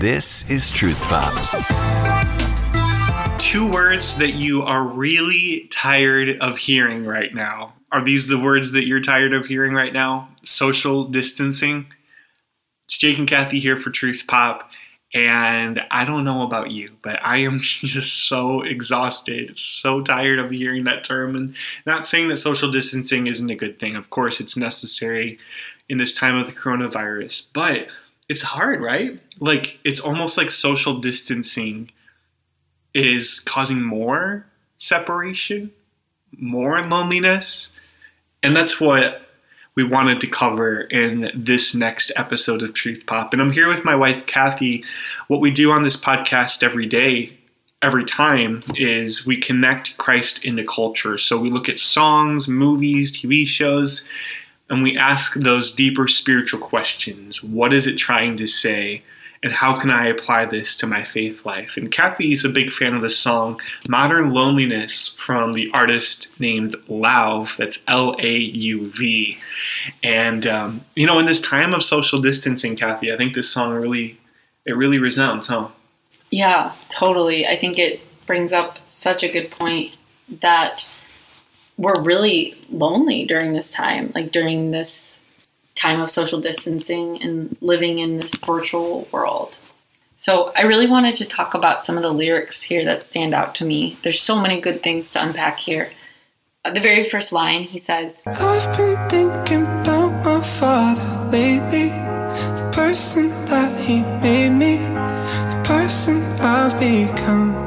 This is Truth Pop. Two words that you are really tired of hearing right now. Are these the words that you're tired of hearing right now? Social distancing? It's Jake and Kathy here for Truth Pop. And I don't know about you, but I am just so exhausted, so tired of hearing that term. And not saying that social distancing isn't a good thing. Of course, it's necessary in this time of the coronavirus. But it's hard, right? Like it's almost like social distancing is causing more separation, more loneliness. And that's what we wanted to cover in this next episode of Truth Pop. And I'm here with my wife, Kathy. What we do on this podcast every day, every time, is we connect Christ into culture. So we look at songs, movies, TV shows, and we ask those deeper spiritual questions. What is it trying to say? And how can I apply this to my faith life? And Kathy is a big fan of the song Modern Loneliness from the artist named Lauv. That's L A U V. And, um, you know, in this time of social distancing, Kathy, I think this song really, it really resounds, huh? Yeah, totally. I think it brings up such a good point that we're really lonely during this time, like during this time of social distancing and living in this virtual world. So, I really wanted to talk about some of the lyrics here that stand out to me. There's so many good things to unpack here. At the very first line, he says, I've been thinking about my father lately, the person that he made me, the person I've become.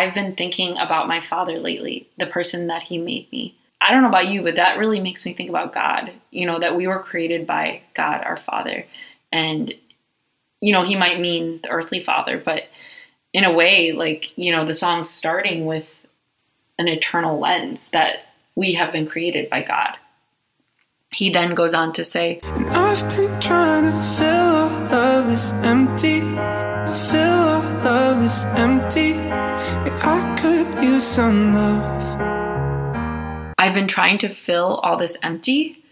I've been thinking about my father lately, the person that he made me. I don't know about you, but that really makes me think about God. You know, that we were created by God, our Father. And, you know, he might mean the earthly father, but in a way, like, you know, the song's starting with an eternal lens that we have been created by God. He then goes on to say, And I've been trying to fill all of this empty, fill all of this empty. I could use some love. I've been trying to fill all this empty,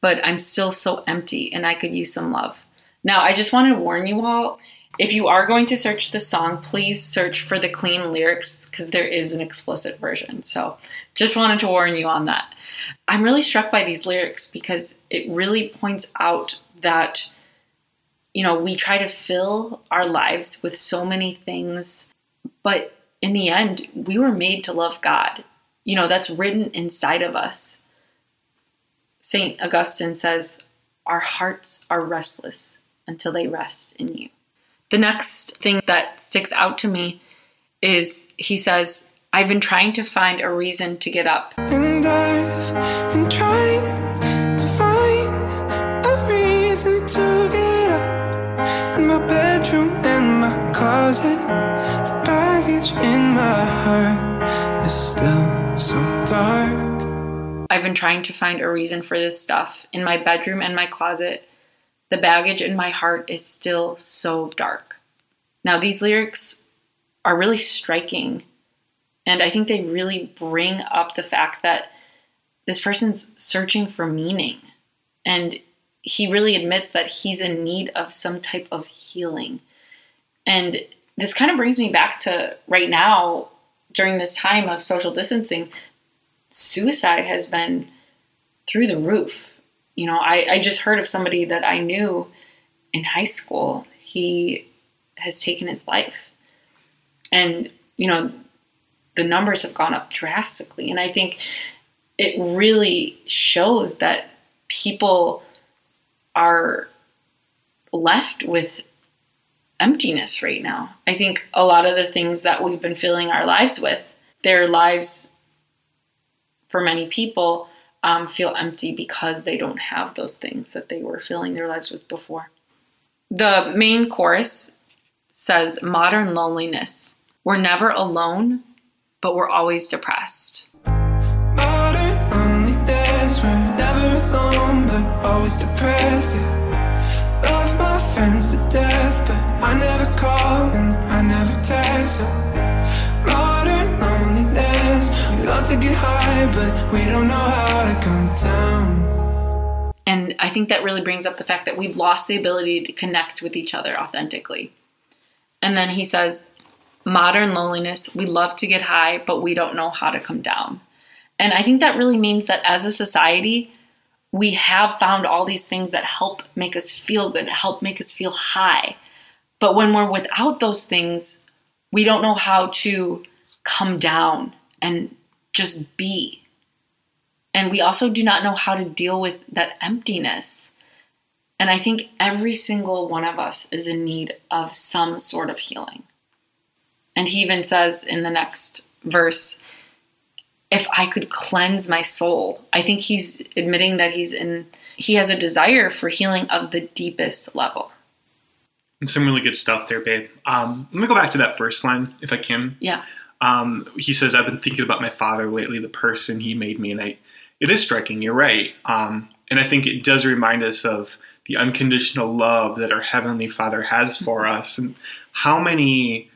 but I'm still so empty and I could use some love. Now, I just want to warn you all if you are going to search the song, please search for the clean lyrics because there is an explicit version. So, just wanted to warn you on that. I'm really struck by these lyrics because it really points out that, you know, we try to fill our lives with so many things, but in the end, we were made to love God you know, that's written inside of us. St. Augustine says, Our hearts are restless until they rest in you. The next thing that sticks out to me is he says, I've been trying to find a reason to get up. And I've been trying to find a reason to get up. In my bedroom and my closet, I've been trying to find a reason for this stuff. In my bedroom and my closet, the baggage in my heart is still so dark. Now, these lyrics are really striking, and I think they really bring up the fact that this person's searching for meaning. And he really admits that he's in need of some type of healing. And this kind of brings me back to right now, during this time of social distancing, suicide has been through the roof. You know, I, I just heard of somebody that I knew in high school. He has taken his life. And, you know, the numbers have gone up drastically. And I think it really shows that people are left with emptiness right now. I think a lot of the things that we've been filling our lives with, their lives for many people um, feel empty because they don't have those things that they were filling their lives with before. The main chorus says modern loneliness. We're never alone, but we're always depressed. Always depressed. Love my friends to death, but I never call and I never text. But we don't know how to come down. And I think that really brings up the fact that we've lost the ability to connect with each other authentically. And then he says, modern loneliness, we love to get high, but we don't know how to come down. And I think that really means that as a society, we have found all these things that help make us feel good, help make us feel high. But when we're without those things, we don't know how to come down and just be. And we also do not know how to deal with that emptiness. And I think every single one of us is in need of some sort of healing. And he even says in the next verse, if I could cleanse my soul, I think he's admitting that he's in, he has a desire for healing of the deepest level. And some really good stuff there, babe. Um, let me go back to that first line, if I can. Yeah. Um, he says, I've been thinking about my father lately, the person he made me. And I, it is striking, you're right. Um, and I think it does remind us of the unconditional love that our Heavenly Father has for us. And how many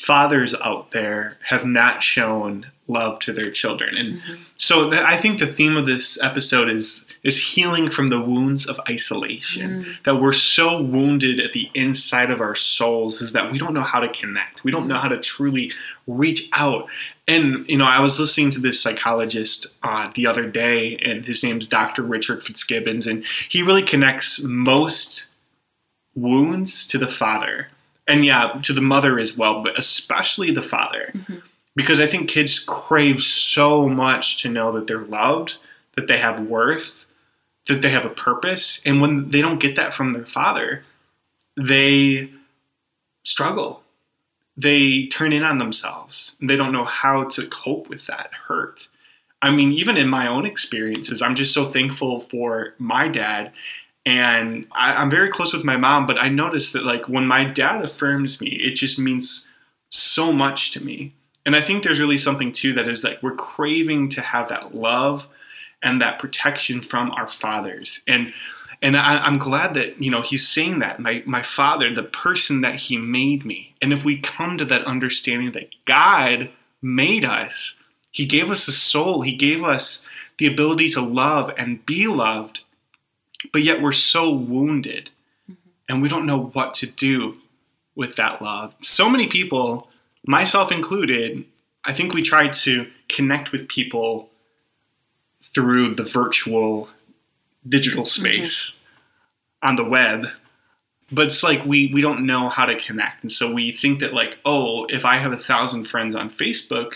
fathers out there have not shown love to their children and mm-hmm. so i think the theme of this episode is is healing from the wounds of isolation mm. that we're so wounded at the inside of our souls is that we don't know how to connect we don't know how to truly reach out and you know i was listening to this psychologist uh, the other day and his name's dr richard fitzgibbons and he really connects most wounds to the father and yeah, to the mother as well, but especially the father. Mm-hmm. Because I think kids crave so much to know that they're loved, that they have worth, that they have a purpose. And when they don't get that from their father, they struggle. They turn in on themselves. They don't know how to cope with that hurt. I mean, even in my own experiences, I'm just so thankful for my dad and I, am very close with my mom, but I noticed that like when my dad affirms me, it just means so much to me. And I think there's really something too that is like we're craving to have that love and that protection from our fathers. And and I, am glad that you know he's saying that my my father, the person that he made me. And if we come to that understanding that God made us, He gave us a soul, He gave us the ability to love and be loved but yet we're so wounded mm-hmm. and we don't know what to do with that love. So many people, myself included, I think we try to connect with people through the virtual digital mm-hmm. space mm-hmm. on the web but it's like we we don't know how to connect and so we think that like oh if i have a thousand friends on facebook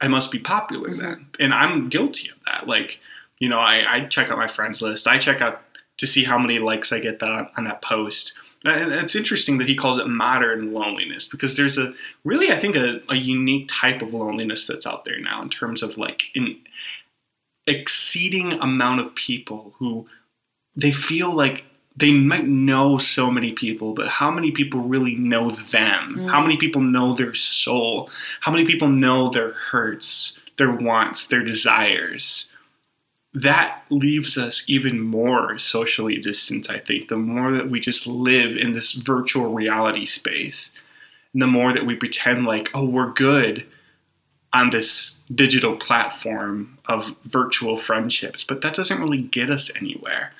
i must be popular mm-hmm. then and i'm guilty of that like you know I, I check out my friends list i check out to see how many likes I get that on, on that post. And it's interesting that he calls it modern loneliness because there's a really, I think, a, a unique type of loneliness that's out there now in terms of like an exceeding amount of people who they feel like they might know so many people, but how many people really know them? Mm. How many people know their soul? How many people know their hurts, their wants, their desires? That leaves us even more socially distant, I think, the more that we just live in this virtual reality space. And the more that we pretend like, oh, we're good on this digital platform of virtual friendships, but that doesn't really get us anywhere.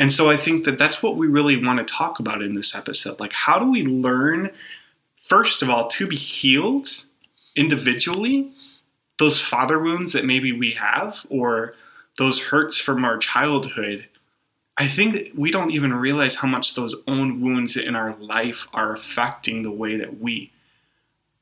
And so I think that that's what we really want to talk about in this episode. Like, how do we learn, first of all, to be healed individually, those father wounds that maybe we have, or those hurts from our childhood, I think we don't even realize how much those own wounds in our life are affecting the way that we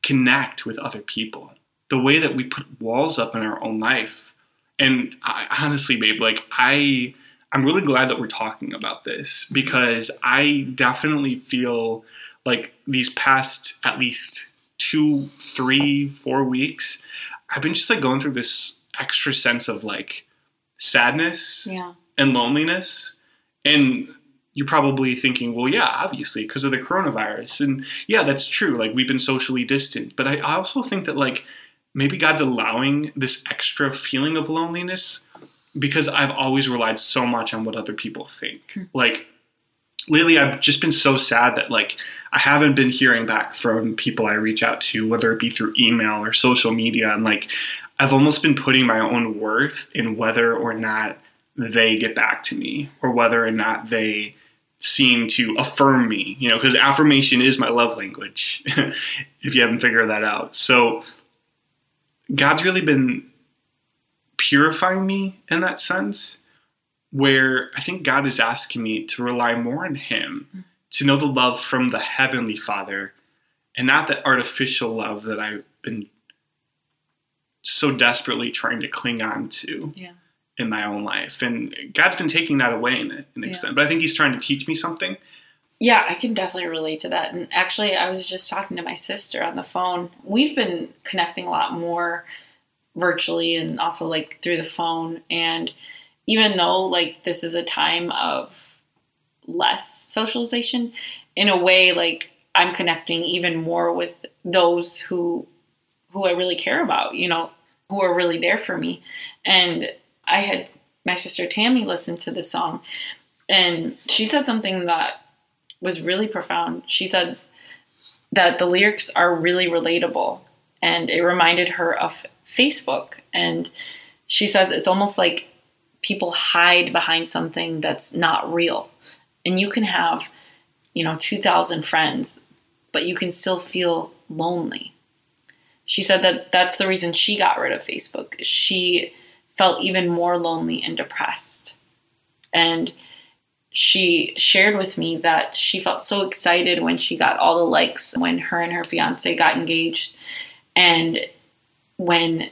connect with other people, the way that we put walls up in our own life. And I, honestly, babe, like I, I'm really glad that we're talking about this because I definitely feel like these past at least two, three, four weeks, I've been just like going through this extra sense of like sadness yeah. and loneliness. And you're probably thinking, well, yeah, obviously, because of the coronavirus. And yeah, that's true. Like, we've been socially distant. But I also think that, like, maybe God's allowing this extra feeling of loneliness because I've always relied so much on what other people think. Hmm. Like, lately, I've just been so sad that, like, I haven't been hearing back from people I reach out to, whether it be through email or social media. And, like, I've almost been putting my own worth in whether or not they get back to me or whether or not they seem to affirm me, you know, because affirmation is my love language, if you haven't figured that out. So God's really been purifying me in that sense, where I think God is asking me to rely more on Him, to know the love from the Heavenly Father, and not the artificial love that I've been so desperately trying to cling on to Yeah. in my own life. And God's been taking that away in an Yeah. extent, but I think He's trying to teach me something. Yeah, I can definitely relate to that. And actually, I was just talking to my sister on the phone. We've been connecting a lot more virtually and also like through the phone. And even though like this is a time of less socialization, in a way, like I'm connecting even more with those who who I really care about, you know, who are really there for me. And I had my sister Tammy listen to the song and she said something that was really profound. She said that the lyrics are really relatable and it reminded her of Facebook. And she says it's almost like people hide behind something that's not real. And you can have, you know, 2,000 friends, but you can still feel lonely. She said that that's the reason she got rid of Facebook. She felt even more lonely and depressed. And she shared with me that she felt so excited when she got all the likes when her and her fiance got engaged and when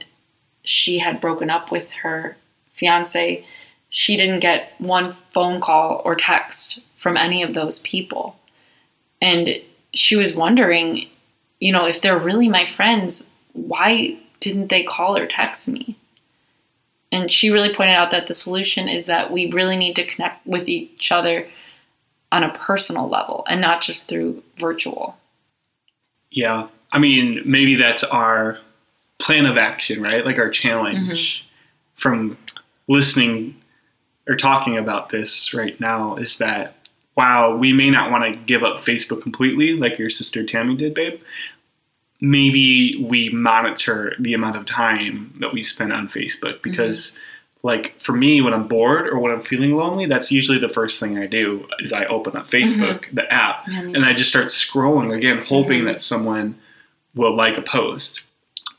she had broken up with her fiance she didn't get one phone call or text from any of those people and she was wondering you know if they're really my friends why didn't they call or text me and she really pointed out that the solution is that we really need to connect with each other on a personal level and not just through virtual. Yeah. I mean, maybe that's our plan of action, right? Like our challenge mm-hmm. from listening or talking about this right now is that, wow, we may not want to give up Facebook completely, like your sister Tammy did, babe. Maybe we monitor the amount of time that we spend on Facebook because, like, for me, when I'm bored or when I'm feeling lonely, that's usually the first thing I do is I open up Facebook, the app, Yeah, and I just start scrolling again, hoping Mhm. that someone will like a post.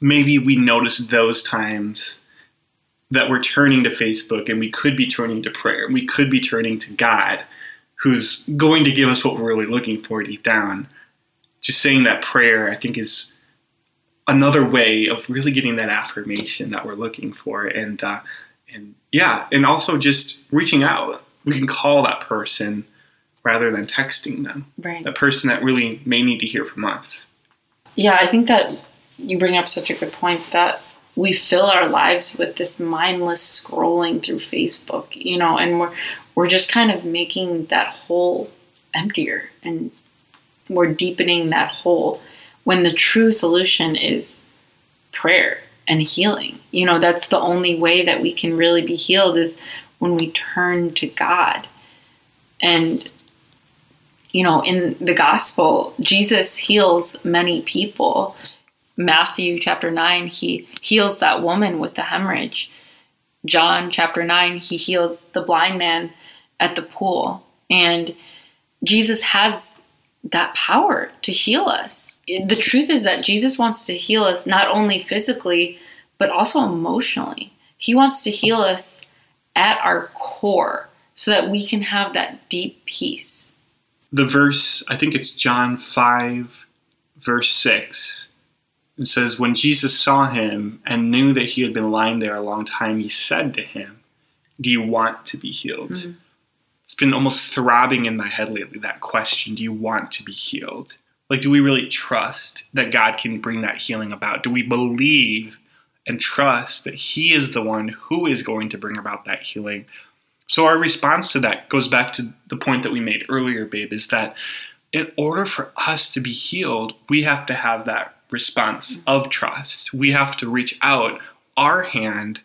Maybe we notice those times that we're turning to Facebook and we could be turning to prayer. We could be turning to God, who's going to give us what we're really looking for deep down. Just saying that prayer, I think, is another way of really getting that affirmation that we're looking for. And, uh, and yeah, and also just reaching out. We can call that person rather than texting them. Right. That person that really may need to hear from us. Yeah, I think that you bring up such a good point that we fill our lives with this mindless scrolling through Facebook, you know, and we're we're just kind of making that hole emptier and we're deepening that hole when the true solution is prayer and healing. You know, that's the only way that we can really be healed is when we turn to God. And you know, in the gospel, Jesus heals many people. Matthew chapter 9, he heals that woman with the hemorrhage. John chapter 9, he heals the blind man at the pool. And Jesus has that power to heal us. The truth is that Jesus wants to heal us not only physically, but also emotionally. He wants to heal us at our core so that we can have that deep peace. the verse, I think it's John 5, verse 6. It says, When Jesus saw him and knew that he had been lying there a long time, he said to him, Do you want to be healed? Mhm. It's been almost throbbing in my head lately that question Do you want to be healed? Like, do we really trust that God can bring that healing about? Do we believe and trust that He is the one who is going to bring about that healing? So our response to that goes back to the point that we made earlier, babe, is that in order for us to be healed, we have to have that response of trust. We have to reach out our hand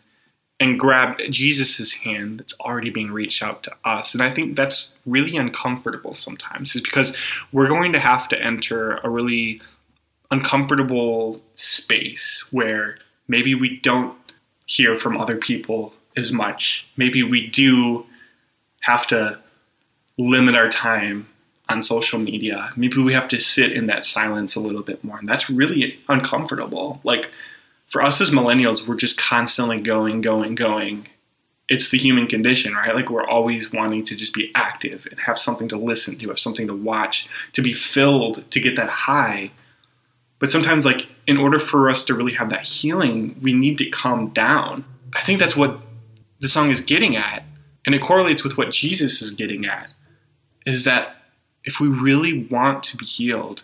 and grab Jesus' hand that's already being reached out to us. And I think that's really uncomfortable sometimes, is because we're going to have to enter a really uncomfortable space where maybe we don't hear from other people as much. Maybe we do have to limit our time on social media. Maybe we have to sit in that silence a little bit more. And that's really uncomfortable. Like for us as millennials, we're just constantly going, going, going. It's the human condition, right? Like we're always wanting to just be active and have something to listen to, have something to watch, to be filled, to get that high. But sometimes, like, in order for us to really have that healing, we need to calm down. I think that's what the song is getting at. And it correlates with what Jesus is getting at is that if we really want to be healed,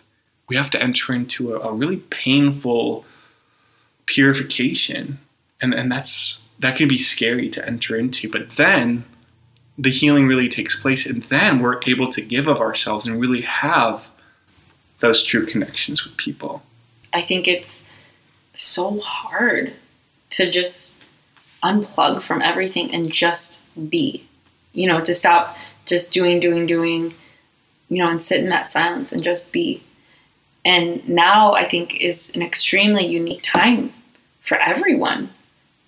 we have to enter into a, a really painful purification. And, and that's that can be scary to enter into. But then the healing really takes place, and then we're able to give of ourselves and really have those true connections with people. I think it's so hard to just unplug from everything and just be. You know, to stop just doing, doing, doing, you know, and sit in that silence and just be. And now I think is an extremely unique time for everyone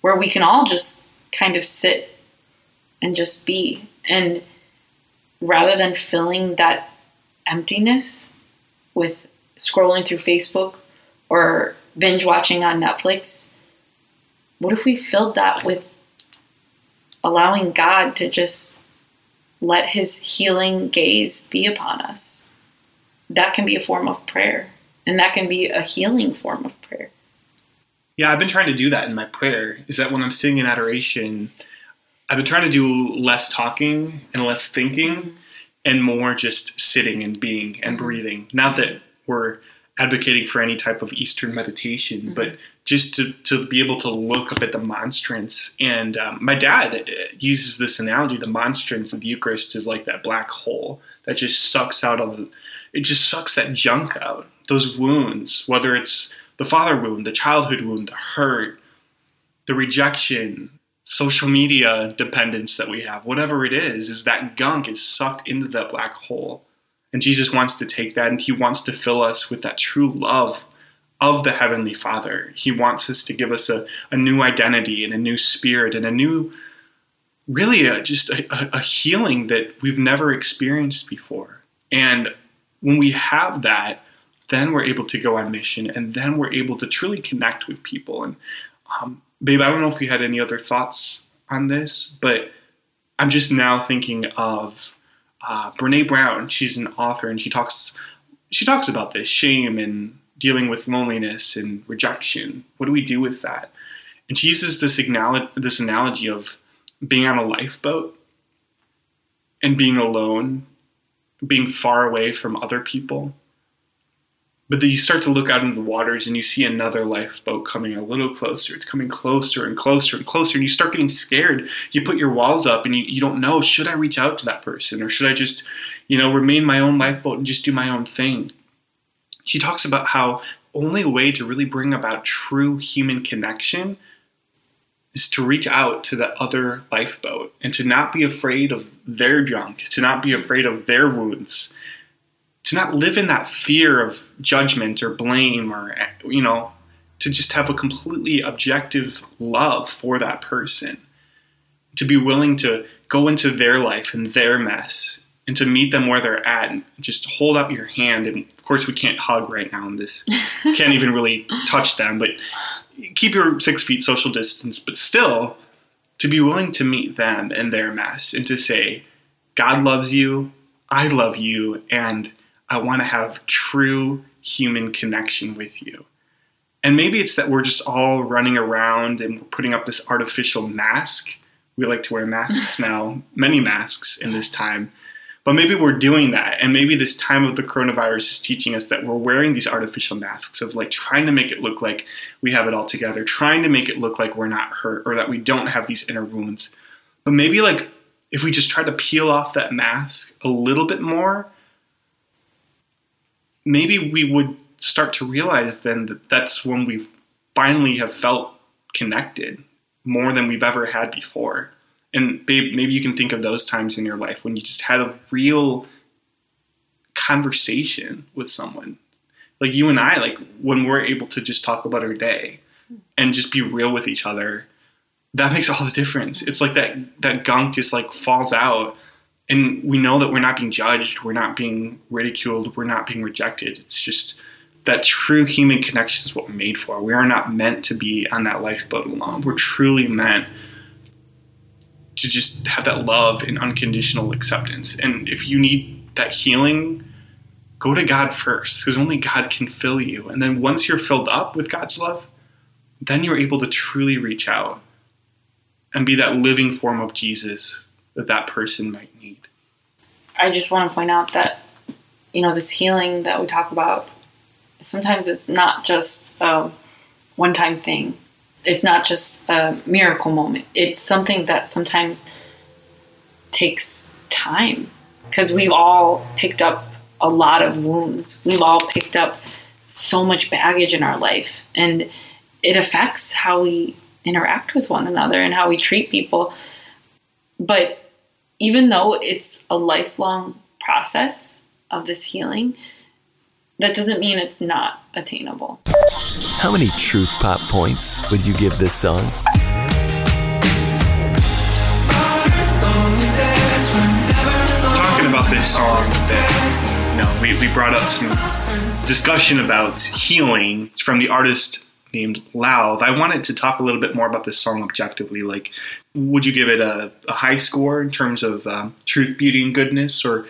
where we can all just kind of sit and just be. And rather than filling that emptiness with scrolling through Facebook or binge watching on Netflix, what if we filled that with allowing God to just let his healing gaze be upon us? That can be a form of prayer, and that can be a healing form of prayer. Yeah, I've been trying to do that in my prayer. Is that when I'm sitting in adoration, I've been trying to do less talking and less thinking mm-hmm. and more just sitting and being and mm-hmm. breathing. Not that we're advocating for any type of Eastern meditation, mm-hmm. but just to, to be able to look up at the monstrance. And um, my dad uh, uses this analogy the monstrance of the Eucharist is like that black hole that just sucks out of the, it just sucks that junk out, those wounds, whether it's the father wound, the childhood wound, the hurt, the rejection, social media dependence that we have, whatever it is, is that gunk is sucked into that black hole. And Jesus wants to take that and he wants to fill us with that true love of the Heavenly Father. He wants us to give us a, a new identity and a new spirit and a new, really, a, just a, a healing that we've never experienced before. And when we have that, then we're able to go on mission and then we're able to truly connect with people. And, um, babe, I don't know if you had any other thoughts on this, but I'm just now thinking of uh, Brene Brown. She's an author, and she talks she talks about this shame and dealing with loneliness and rejection. What do we do with that? And she uses this this analogy of being on a lifeboat and being alone, being far away from other people. But then you start to look out into the waters and you see another lifeboat coming a little closer. It's coming closer and closer and closer. And you start getting scared. You put your walls up and you, you don't know should I reach out to that person or should I just, you know, remain my own lifeboat and just do my own thing? She talks about how only way to really bring about true human connection is to reach out to the other lifeboat and to not be afraid of their junk, to not be afraid of their wounds to not live in that fear of judgment or blame or you know to just have a completely objective love for that person to be willing to go into their life and their mess and to meet them where they're at and just hold out your hand. And of course we can't hug right now in this can't even really touch them but keep your six feet social distance but still to be willing to meet them in their mess and to say god loves you i love you and I want to have true human connection with you. And maybe it's that we're just all running around and we're putting up this artificial mask. We like to wear masks now, many masks in this time. But maybe we're doing that. And maybe this time of the coronavirus is teaching us that we're wearing these artificial masks of like trying to make it look like we have it all together, trying to make it look like we're not hurt or that we don't have these inner wounds. But maybe like if we just try to peel off that mask a little bit more maybe we would start to realize then that that's when we finally have felt connected more than we've ever had before. And babe, maybe you can think of those times in your life when you just had a real conversation with someone. Like you and I, like when we're able to just talk about our day and just be real with each other, that makes all the difference. It's like that that gunk just like falls out and we know that we're not being judged, we're not being ridiculed, we're not being rejected. It's just that true human connection is what we're made for. We are not meant to be on that lifeboat alone. We're truly meant to just have that love and unconditional acceptance. And if you need that healing, go to God first, because only God can fill you. And then once you're filled up with God's love, then you're able to truly reach out and be that living form of Jesus that that person might need. I just want to point out that, you know, this healing that we talk about, sometimes it's not just a one time thing. It's not just a miracle moment. It's something that sometimes takes time because we've all picked up a lot of wounds. We've all picked up so much baggage in our life, and it affects how we interact with one another and how we treat people. But even though it's a lifelong process of this healing, that doesn't mean it's not attainable. How many truth pop points would you give this song? Talking about this song that you know, we, we brought up some discussion about healing it's from the artist named Lauv. I wanted to talk a little bit more about this song objectively. Like, would you give it a, a high score in terms of um, truth, beauty, and goodness, or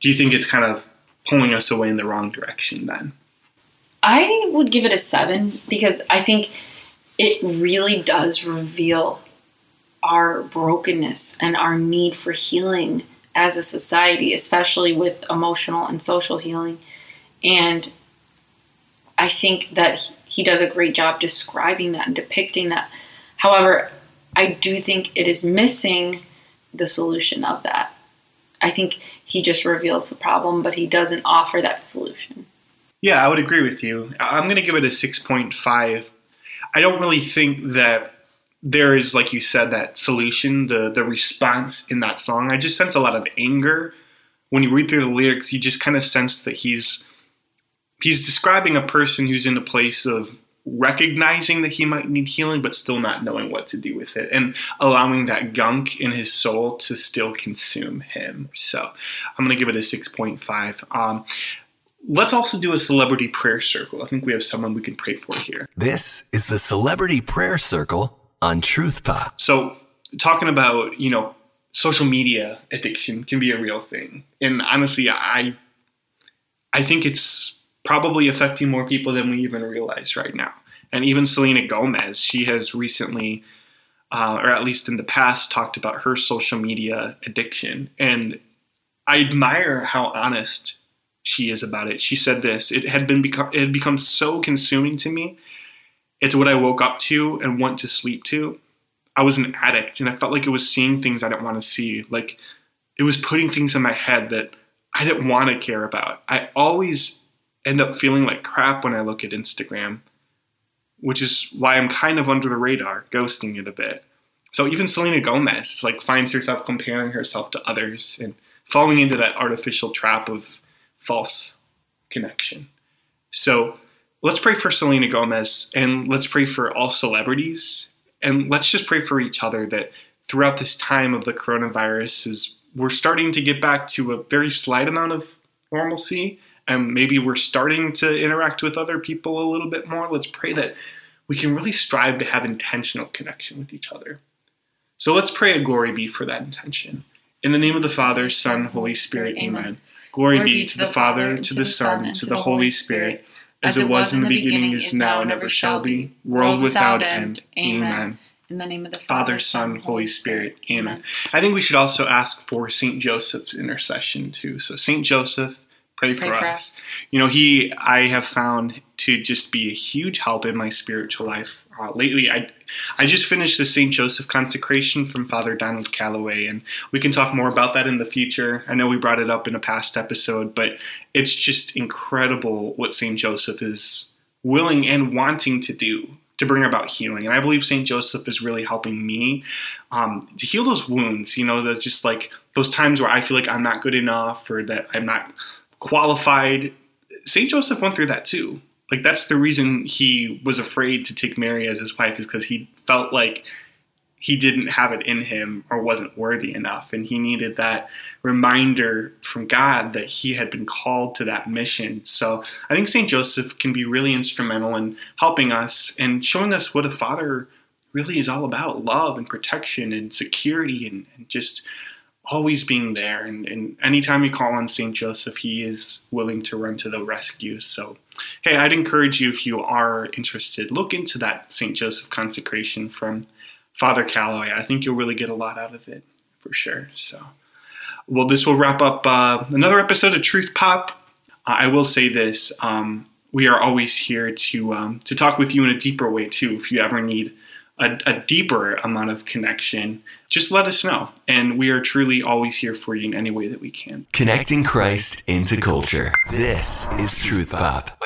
do you think it's kind of pulling us away in the wrong direction then? I would give it a seven because I think it really does reveal our brokenness and our need for healing as a society, especially with emotional and social healing. And I think that he does a great job describing that and depicting that. However, I do think it is missing the solution of that. I think he just reveals the problem, but he doesn't offer that solution. Yeah, I would agree with you. I'm going to give it a 6.5. I don't really think that there is, like you said, that solution, the, the response in that song. I just sense a lot of anger. When you read through the lyrics, you just kind of sense that he's he's describing a person who's in a place of recognizing that he might need healing but still not knowing what to do with it and allowing that gunk in his soul to still consume him. So i'm going to give it a 6.5 um, let's also do a celebrity prayer circle. I think we have someone we can pray for here. This is the Celebrity Prayer Circle on Truth Pop. so talking about you know social media addiction can be a real thing. And honestly i i think it's probably affecting more people than we even realize right now. And even selena gomez she has recently uh, or at least in the past talked about her social media addiction. And i admire how honest she is about it. She said this it had been become it had become so consuming to me. It's what i woke up to and went to sleep to. I was an addict and I felt like it was seeing things I didn't want to see. Like it was putting things in my head that I didn't want to care about. I always end up feeling like crap when I look at Instagram, which is why I'm kind of under the radar, ghosting it a bit. So even Selena Gomez like finds herself comparing herself to others and falling into that artificial trap of false connection. So let's pray for Selena Gomez and let's pray for all celebrities and let's just pray for each other that throughout this time of the coronavirus is we're starting to get back to a very slight amount of normalcy and maybe we're starting to interact with other people a little bit more let's pray that we can really strive to have intentional connection with each other so let's pray a glory be for that intention in the name of the father son holy spirit amen glory be to the father to the son and to the holy spirit as it was in the beginning, is now, and ever shall be, world without end. Amen. In the name of the Father, Son, Holy Spirit. Amen. I think we should also ask for Saint Joseph's intercession too. So Saint Joseph, pray for, for us. us. You know, he I have found to just be a huge help in my spiritual life. Uh, lately, I I just finished the Saint Joseph consecration from Father Donald Calloway, and we can talk more about that in the future. I know we brought it up in a past episode, but it's just incredible what Saint Joseph is willing and wanting to do to bring about healing. And I believe Saint Joseph is really helping me um, to heal those wounds. You know, that just like those times where I feel like I'm not good enough or that I'm not qualified. Saint Joseph went through that too. Like that's the reason he was afraid to take Mary as his wife is because he felt like he didn't have it in him or wasn't worthy enough. And he needed that reminder from God that he had been called to that mission. So I think St. Joseph can be really instrumental in helping us and showing us what a father really is all about love and protection and security and, and just always being there. And, and anytime you call on St. Joseph, he is willing to run to the rescue. So, hey, I'd encourage you if you are interested, look into that St. Joseph consecration from Father Calloway. I think you'll really get a lot out of it for sure. So, well, this will wrap up uh, another episode of Truth Pop. I will say this: um, we are always here to um, to talk with you in a deeper way too. If you ever need a, a, deeper amount of connection, just let us know, and we are truly always here for you in any way that we can. Connecting Christ into culture. This is Truth Pop.